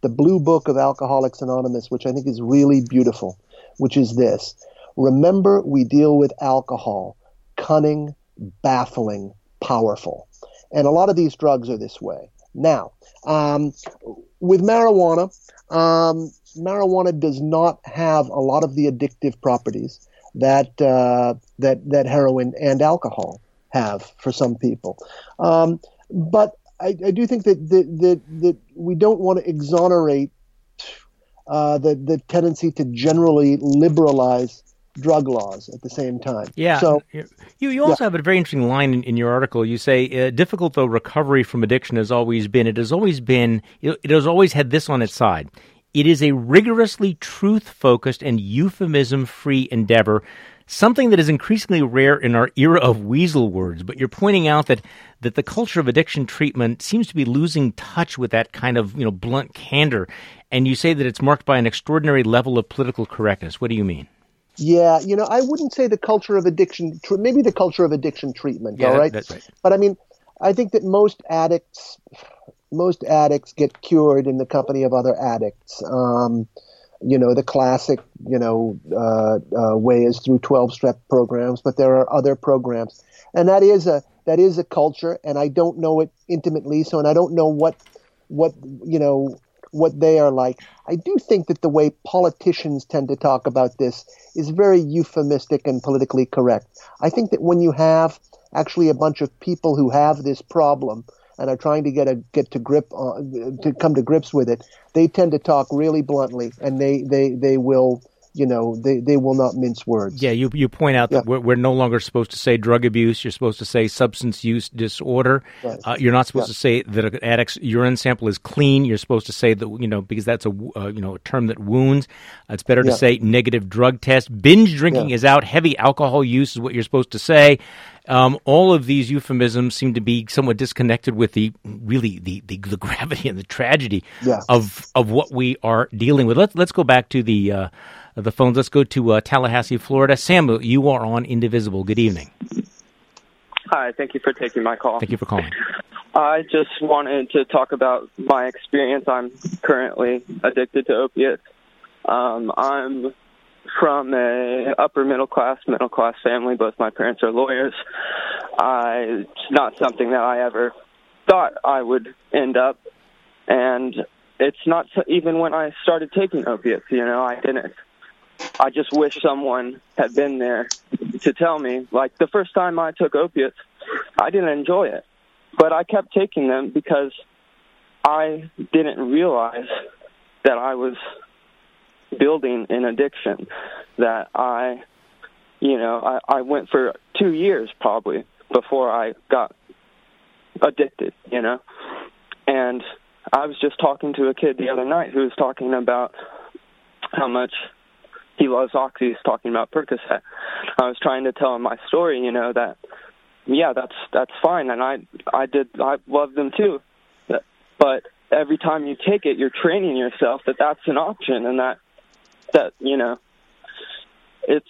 the blue book of Alcoholics Anonymous, which I think is really beautiful, which is this. Remember, we deal with alcohol, cunning, baffling, powerful. And a lot of these drugs are this way. Now, um, with marijuana, um, marijuana does not have a lot of the addictive properties that uh, that that heroin and alcohol have for some people. Um, but I, I do think that, that that that we don't want to exonerate uh, the the tendency to generally liberalize drug laws at the same time. Yeah. So you you also yeah. have a very interesting line in, in your article. You say, uh, "Difficult though recovery from addiction has always been, it has always been, it has always had this on its side. It is a rigorously truth focused and euphemism free endeavor." Something that is increasingly rare in our era of weasel words, but you're pointing out that, that the culture of addiction treatment seems to be losing touch with that kind of you know blunt candor, and you say that it's marked by an extraordinary level of political correctness. What do you mean? Yeah, you know, I wouldn't say the culture of addiction, maybe the culture of addiction treatment. Yeah, all right? that's right. But I mean, I think that most addicts, most addicts get cured in the company of other addicts. Um, you know, the classic, you know, uh, uh, way is through 12 step programs, but there are other programs. And that is a, that is a culture. And I don't know it intimately. So, and I don't know what, what, you know, what they are like. I do think that the way politicians tend to talk about this is very euphemistic and politically correct. I think that when you have actually a bunch of people who have this problem, and are trying to get a get to grip uh, to come to grips with it, they tend to talk really bluntly, and they they they will you know they, they will not mince words. Yeah, you you point out that yeah. we're, we're, no longer supposed to say drug abuse. You're supposed to say substance use disorder. Right. Uh, you're not supposed yeah. to say that an addict's urine sample is clean. You're supposed to say that you know because that's a uh, you know a term that wounds. Uh, it's better to yeah. say negative drug test. Binge drinking is out. Heavy alcohol use is what you're supposed to say. Um, all of these euphemisms seem to be somewhat disconnected with the really the, the, the gravity and the tragedy of of what we are dealing with. Let's let's go back to the uh, the phones. Let's go to uh, Tallahassee, Florida. Samuel, you are on Indivisible. Good evening. Hi, thank you for taking my call. Thank you for calling. I just wanted to talk about my experience. I'm currently addicted to opiates. Um, I'm from a upper middle class, middle class family. Both my parents are lawyers. I, it's not something that I ever thought I would end up, and it's not even when I started taking opiates. You know, I didn't. I just wish someone had been there to tell me. Like the first time I took opiates, I didn't enjoy it, but I kept taking them because I didn't realize that I was building an addiction that I you know, I, I went for two years probably before I got addicted, you know. And I was just talking to a kid the other night who was talking about how much he loves oxy. He's talking about Percocet. I was trying to tell him my story, you know, that yeah, that's that's fine, and I I did I love them too, but every time you take it, you're training yourself that that's an option, and that that you know it's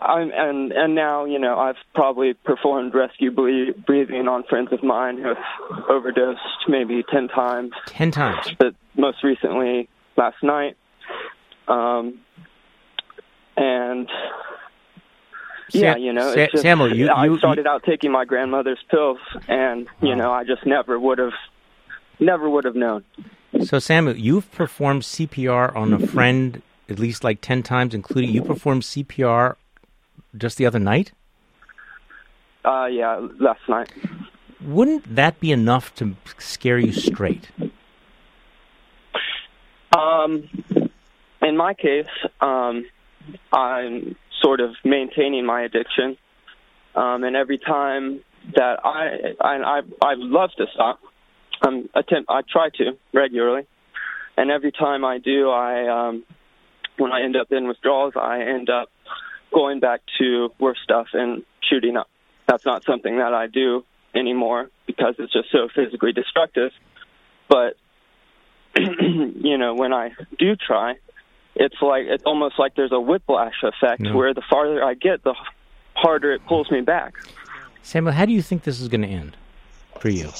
I'm and and now you know I've probably performed rescue breathing on friends of mine who have overdosed maybe ten times. Ten times. But most recently last night, um, and yeah, you know, just, Samuel, you, I you, started out taking my grandmother's pills, and you know, I just never would have, never would have known. So, Samuel, you've performed CPR on a friend at least like 10 times, including you performed CPR just the other night? Uh, yeah, last night. Wouldn't that be enough to scare you straight? Um, in my case, um, I'm sort of maintaining my addiction, um, and every time that I I I, I love to stop, I'm attempt I try to regularly, and every time I do, I um, when I end up in withdrawals, I end up going back to worse stuff and shooting up. That's not something that I do anymore because it's just so physically destructive. But [clears throat] you know, when I do try, it's like it's almost like there's a whiplash effect no. where the farther I get, the harder it pulls me back. Samuel, how do you think this is going to end for you?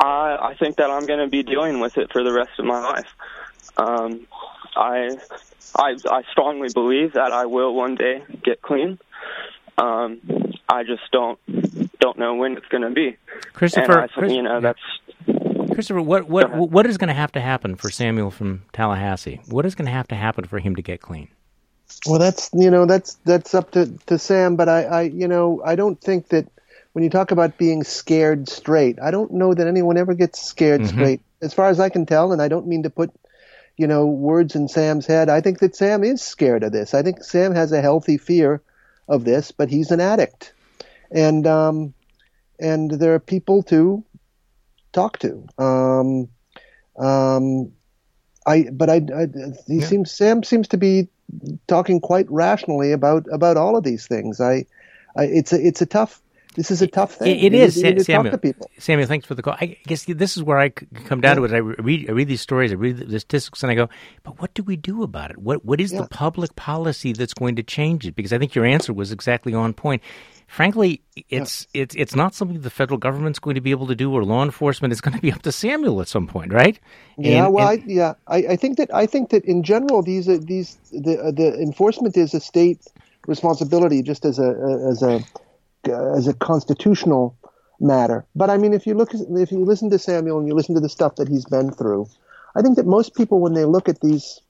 I I think that I'm going to be dealing with it for the rest of my life. Um, I, I, I strongly believe that I will one day get clean. Um, I just don't don't know when it's going to be. Christopher, I, Chris, you know that's Christopher. What what what is going to have to happen for Samuel from Tallahassee? What is going to have to happen for him to get clean? Well, that's you know that's that's up to, to Sam, but I, I you know I don't think that when you talk about being scared straight, I don't know that anyone ever gets scared mm-hmm. straight, as far as I can tell, and I don't mean to put you know, words in Sam's head. I think that Sam is scared of this. I think Sam has a healthy fear of this, but he's an addict, and um, and there are people to talk to. Um, um, I but I, I he yeah. seems Sam seems to be talking quite rationally about about all of these things. I, I it's a it's a tough this is a tough thing. it, it is, you Samuel. people. Samuel, thanks for the call. I guess this is where I come down yeah. to it. I read, I read these stories, I read the statistics, and I go, but what do we do about it? What What is yeah. the public policy that's going to change it? Because I think your answer was exactly on point. Frankly, it's yeah. it's it's not something the federal government's going to be able to do, or law enforcement. is going to be up to Samuel at some point, right? Yeah, and, well, and, I, yeah, I, I, think that I think that in general, these uh, these the uh, the enforcement is a state responsibility, just as a uh, as a as a constitutional matter. But I mean, if you look, if you listen to Samuel and you listen to the stuff that he's been through, I think that most people, when they look at these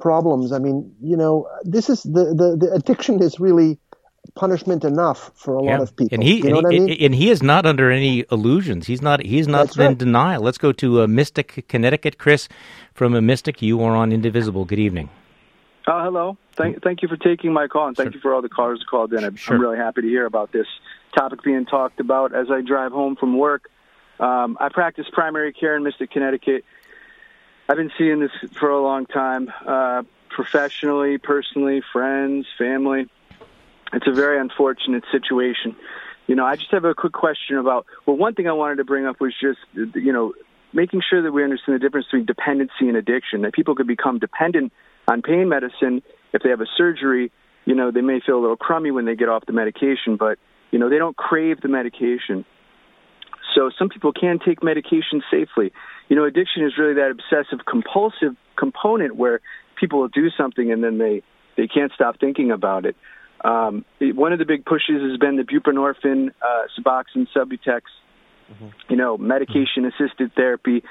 problems, I mean, you know, this is the the, the addiction is really punishment enough for a yeah. lot of people. And he, you know and, he I mean? and he is not under any illusions. He's not he's not That's in right. denial. Let's go to uh, Mystic, Connecticut. Chris from a Mystic, you are on Indivisible. Good evening. Uh, hello. Thank, thank you for taking my call, and thank Sure. you for all the callers who called in. I'm, Sure. I'm really happy to hear about this topic being talked about as I drive home from work. Um, I practice primary care in Mystic, Connecticut. I've been seeing this for a long time, uh, professionally, personally, friends, family. It's a very unfortunate situation. You know, I just have a quick question about. Well, one thing I wanted to bring up was just, you know, making sure that we understand the difference between dependency and addiction. That people could become dependent on pain medicine if they have a surgery. You know, they may feel a little crummy when they get off the medication, but you know, they don't crave the medication. So some people can take medication safely. You know, addiction is really that obsessive compulsive component where people will do something and then they they can't stop thinking about it. Um, it- one of the big pushes has been the buprenorphine, uh, Suboxone, Subutex, you know, medication assisted therapy,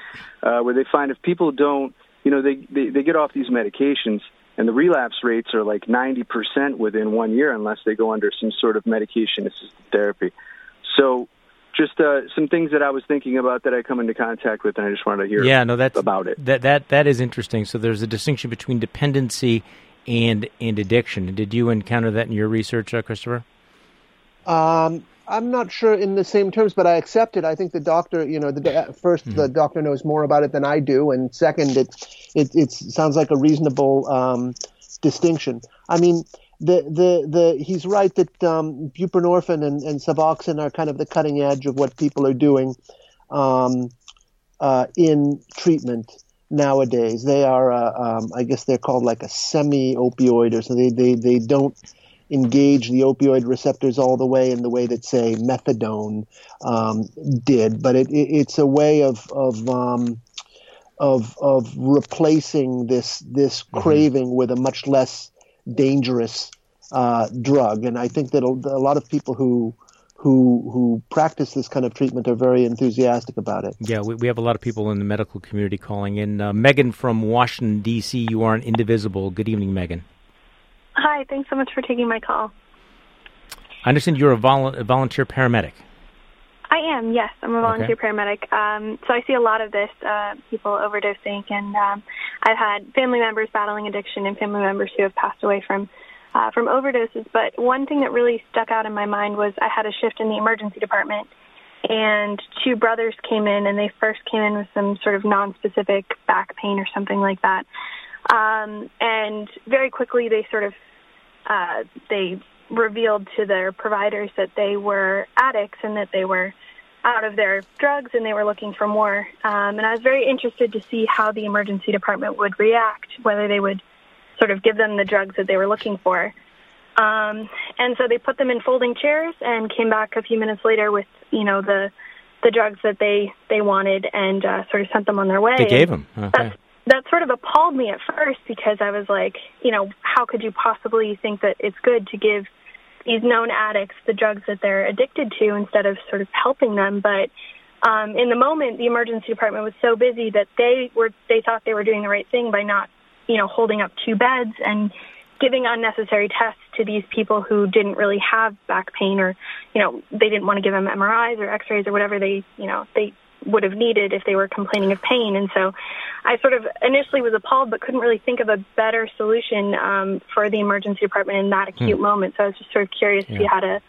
uh, where they find if people don't, you know, they, they, they get off these medications and the relapse rates are like 90% within one year unless they go under some sort of medication assisted therapy. So just uh, some things that I was thinking about that I come into contact with, and I just wanted to hear yeah, no, that's about it. That that that is interesting. So there's a distinction between dependency and and addiction. Did you encounter that in your research, uh, Christopher? Um, I'm not sure in the same terms, but I accept it. I think the doctor, you know, the, first mm-hmm. the doctor knows more about it than I do, and second, it it, it sounds like a reasonable um, distinction. I mean, the the the he's right that um, buprenorphine and, and Suboxone are kind of the cutting edge of what people are doing um, uh, in treatment nowadays. They are, uh, um, I guess, they're called like a semi-opioid, or so they they they don't engage the opioid receptors all the way in the way that say methadone um, did, but it, it, it's a way of of um, of of replacing this this mm-hmm. craving with a much less dangerous uh, drug. And I think that a, a lot of people who who who practice this kind of treatment are very enthusiastic about it. Yeah, we, we have a lot of people in the medical community calling in. Uh, Megan from Washington D.C. You are an indivisible. Good evening, Megan. Hi, thanks so much for taking my call. I understand you're a, vol- a volunteer paramedic. I am, yes. I'm a volunteer okay. paramedic. Um, so I see a lot of this, uh, people overdosing, and um, I've had family members battling addiction and family members who have passed away from uh, from overdoses. But one thing that really stuck out in my mind was I had a shift in the emergency department, and two brothers came in, and they first came in with some sort of non-specific back pain or something like that. Um, and very quickly, they sort of uh, they revealed to their providers that they were addicts and that they were out of their drugs and they were looking for more. Um, and I was very interested to see how the emergency department would react, whether they would sort of give them the drugs that they were looking for. Um, and so they put them in folding chairs and came back a few minutes later with, you know, the the drugs that they they wanted and uh, sort of sent them on their way. They gave them. Okay. That's, that sort of appalled me at first because I was like, you know, how could you possibly think that it's good to give these known addicts the drugs that they're addicted to instead of sort of helping them? But um, in the moment, the emergency department was so busy that they were they thought they were doing the right thing by not, you know, holding up two beds and giving unnecessary tests to these people who didn't really have back pain or, you know, they didn't want to give them MRIs or X-rays or whatever they, you know, they would have needed if they were complaining of pain. And so I sort of initially was appalled, but couldn't really think of a better solution um, for the emergency department in that acute hmm. moment. So I was just sort of curious yeah. if you had a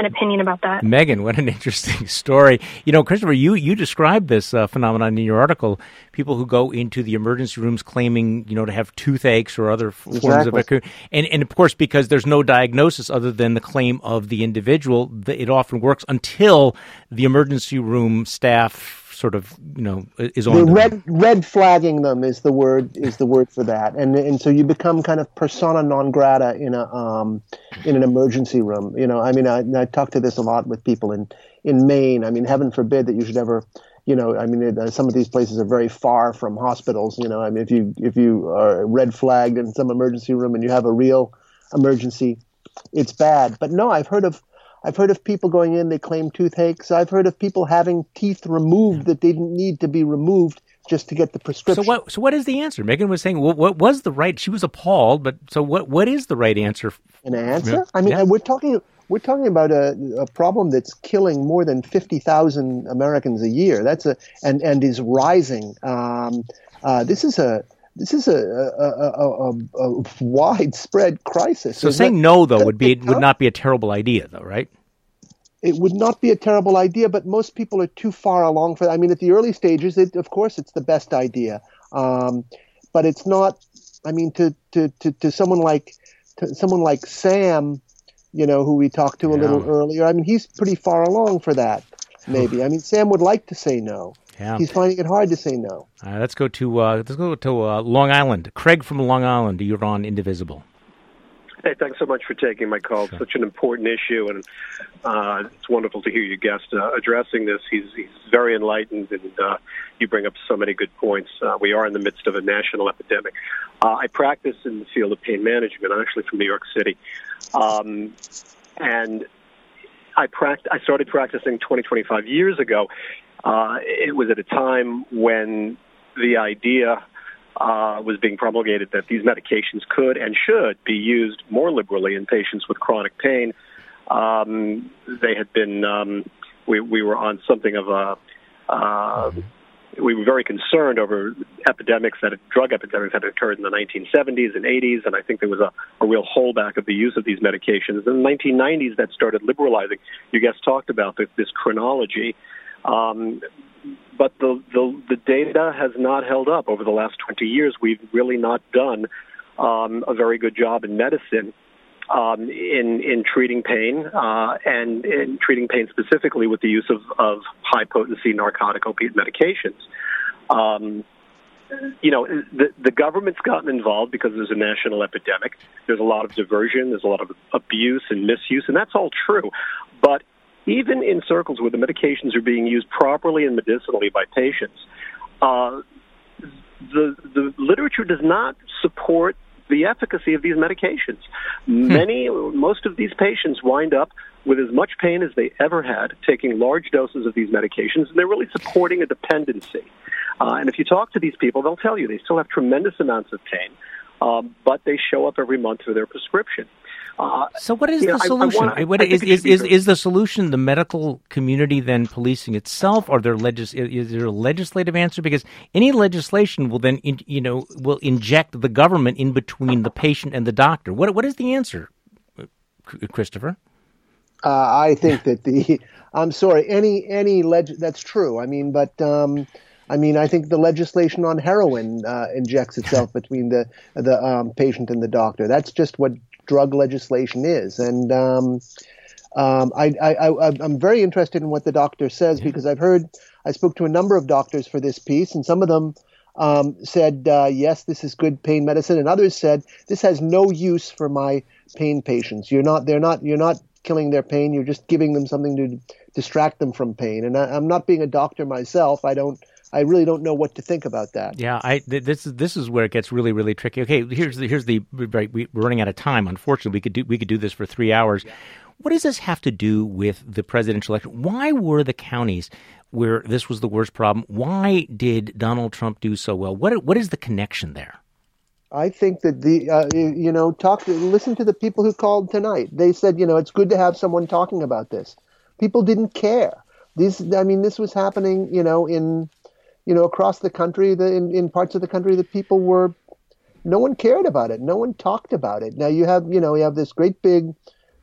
an opinion about that. Megan, what an interesting [laughs] story. You know, Christopher, you, you described this uh, phenomenon in your article. People who go into the emergency rooms claiming, you know, to have toothaches or other exactly. forms of acute, and and of course because there's no diagnosis other than the claim of the individual, it often works until the emergency room staff sort of you know is on the red red flagging them is the word is the word for that. And and so you become kind of persona non grata in a um in an emergency room. You know i mean i, I talk to this a lot with people in in maine. I mean heaven forbid that you should ever you know i mean it, some of these places are very far from hospitals. You know i mean if you if you are red flagged in some emergency room and you have a real emergency it's bad. But no i've heard of I've heard of people going in, they claim toothaches. I've heard of people having teeth removed that they didn't need to be removed just to get the prescription. So what? So what is the answer? Megan was saying, well, what was the right? She was appalled, but so what? What is the right answer? An answer? I mean, yeah. we're talking we're talking about a, a problem that's killing more than fifty thousand Americans a year. That's a and and is rising. Um, uh, this is a this is a, a, a, a widespread crisis. So saying that, no, though, would be would not be a terrible idea, though, right? It would not be a terrible idea, but most people are too far along for that. I mean, at the early stages, it, of course, it's the best idea, um, but it's not. I mean, to to to, to someone like to someone like Sam, you know, who we talked to yeah. a little earlier. I mean, he's pretty far along for that. [laughs] Maybe. I mean, Sam would like to say no. Yeah. He's finding it hard to say no. Uh, let's go to uh, let's go to uh, Long Island. Craig from Long Island, you're on Indivisible. Hey, thanks so much for taking my call. Sure. Such an important issue, and uh, it's wonderful to hear your guest uh, addressing this. He's, he's very enlightened, and uh, you bring up so many good points. Uh, we are in the midst of a national epidemic. Uh, I practice in the field of pain management. I'm actually from New York City, um, and I pract- I started practicing 20, 25 years ago, uh, it was at a time when the idea uh, was being promulgated that these medications could and should be used more liberally in patients with chronic pain. Um, they had been, um, we, we were on something of a, uh, we were very concerned over epidemics that drug epidemics that had occurred in the 1970s and 80s, and I think there was a, a real holdback of the use of these medications. In the 1990s, that started liberalizing. You guys talked about this, this chronology. Um, but the, the the data has not held up over the last 20 years. We've really not done um, a very good job in medicine um, in in treating pain uh, and in treating pain specifically with the use of, of high potency narcotic opiate medications. Um, you know, the, the government's gotten involved because there's a national epidemic. There's a lot of diversion. There's a lot of abuse and misuse, and that's all true. But even in circles where the medications are being used properly and medicinally by patients, uh, the the literature does not support the efficacy of these medications. Hmm. Many, most of these patients wind up with as much pain as they ever had, taking large doses of these medications, and they're really supporting a dependency. Uh, and if you talk to these people, they'll tell you they still have tremendous amounts of pain, um, but they show up every month for their prescription. Uh, so what is the know, solution? I, I wanna, is, is, is, is, the solution the medical community then policing itself, or there legis- is there a legislative answer? Because any legislation will then, in, you know, will inject the government in between the patient and the doctor. What what is the answer, Christopher? Uh, I think that the [laughs] I'm sorry any any leg that's true. I mean, but um, I mean, I think the legislation on heroin uh, injects itself [laughs] between the the um, patient and the doctor. That's just what drug legislation is. And um, um, I, I, am very interested in what the doctor says because I've heard, I spoke to a number of doctors for this piece, and some of them um, said, uh, yes, this is good pain medicine, and others said, this has no use for my pain patients. You're not, they're not, you're not killing their pain. You're just giving them something to distract them from pain. And I, I'm not being a doctor myself. I don't I really don't know what to think about that. Yeah, I th- this is this is where it gets really really tricky. Okay, here's the here's the right. We're running out of time. Unfortunately, we could do we could do this for three hours. What does this have to do with the presidential election? Why were the counties where this was the worst problem? Why did Donald Trump do so well? What what is the connection there? I think that the uh, you know talk listen to the people who called tonight. They said you know it's good to have someone talking about this. People didn't care. These I mean this was happening you know in you know, across the country, the, in, in parts of the country, the people were, no one cared about it. No one talked about it. Now you have, you know, you have this great big,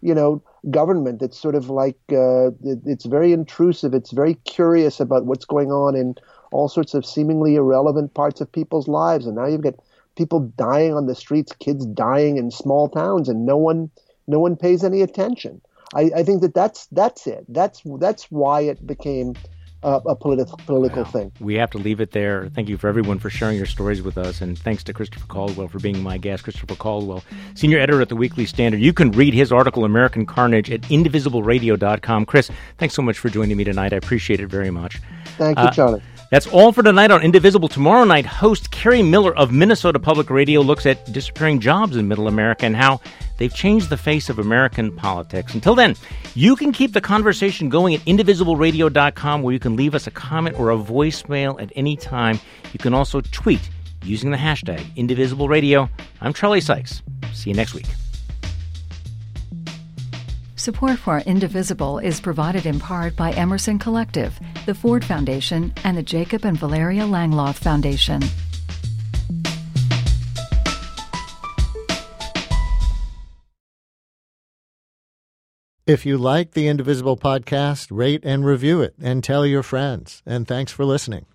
you know, government that's sort of like, uh, it, it's very intrusive. It's very curious about what's going on in all sorts of seemingly irrelevant parts of people's lives. And now you've got people dying on the streets, kids dying in small towns, and no one, no one pays any attention. I, I think that that's that's it. That's that's why it became uh, a politi- political wow. thing. We have to leave it there. Thank you for everyone for sharing your stories with us, and thanks to Christopher Caldwell for being my guest. Christopher Caldwell, senior editor at the Weekly Standard. You can read his article, American Carnage, at indivisibleradio.com. Chris, thanks so much for joining me tonight. I appreciate it very much. Thank you, uh, Charlie. That's all for tonight on Indivisible. Tomorrow night, host Kerri Miller of Minnesota Public Radio looks at disappearing jobs in Middle America and how they've changed the face of American politics. Until then, you can keep the conversation going at indivisibleradio.com where you can leave us a comment or a voicemail at any time. You can also tweet using the hashtag IndivisiBleRadio. I'm Charlie Sykes. See you next week. Support for Indivisible is provided in part by Emerson Collective, the Ford Foundation, and the Jacob and Valeria Langeloth Foundation. If you like the Indivisible podcast, rate and review it and tell your friends. And thanks for listening.